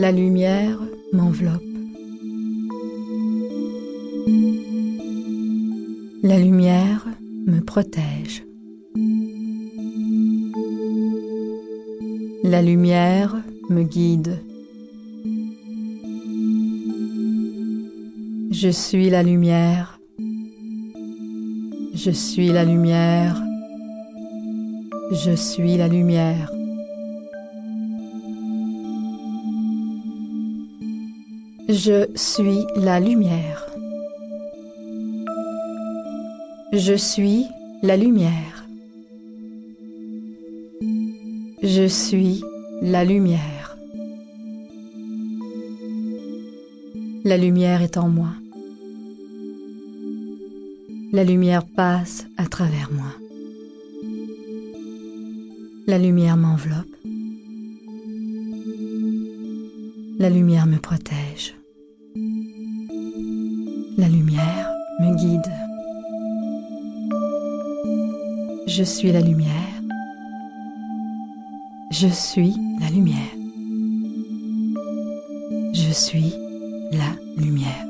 La lumière m'enveloppe. La lumière me protège. La lumière me guide. Je suis la lumière. Je suis la lumière. Je suis la lumière. Je suis la lumière. Je suis la lumière. Je suis la lumière. La lumière est en moi. La lumière passe à travers moi. La lumière m'enveloppe. La lumière me protège. La lumière me guide. Je suis la lumière. Je suis la lumière. Je suis la lumière.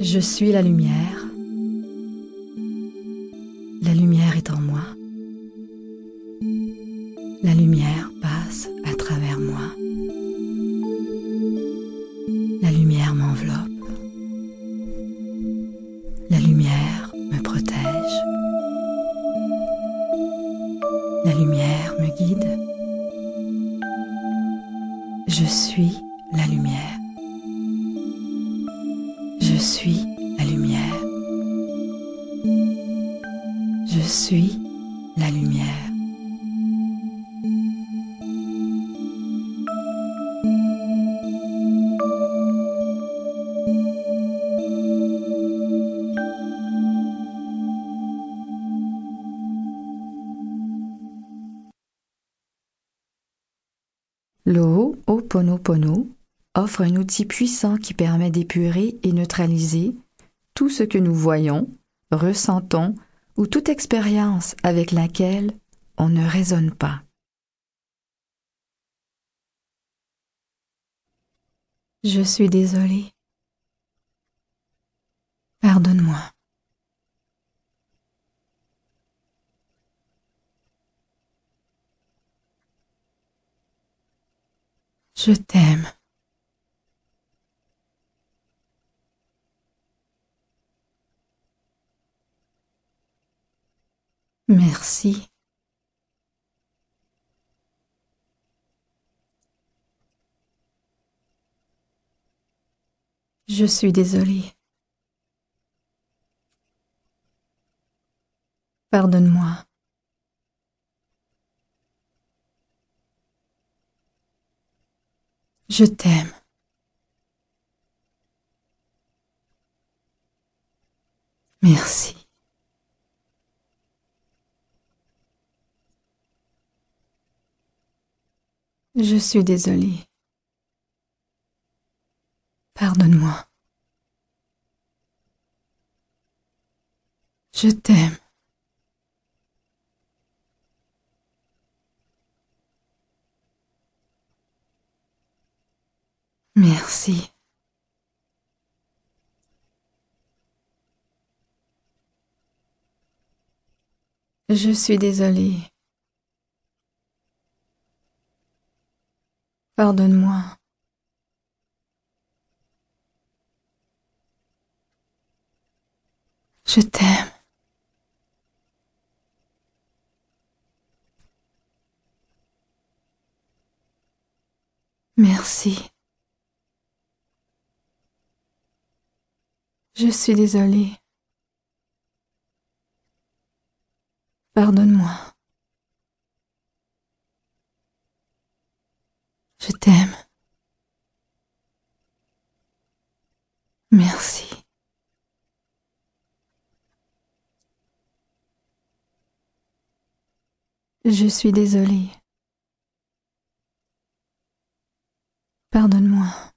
Je suis la lumière. La lumière est en moi. La lumière passe à travers moi. La lumière m'enveloppe. La lumière me protège. La lumière me guide. Je suis la lumière. Je suis la lumière. Je suis la lumière. L'O Oponopono offre un outil puissant qui permet d'épurer et neutraliser tout ce que nous voyons, ressentons ou toute expérience avec laquelle on ne raisonne pas. Je suis désolée. Pardonne-moi. Je t'aime. Merci. Je suis désolée. Pardonne-moi. Je t'aime. Merci. Je suis désolée. Pardonne-moi. Je t'aime. Merci. Je suis désolée. Pardonne-moi. Je t'aime. Merci. Je suis désolée. Pardonne-moi. Je t'aime. Merci. Je suis désolée. Pardonne-moi.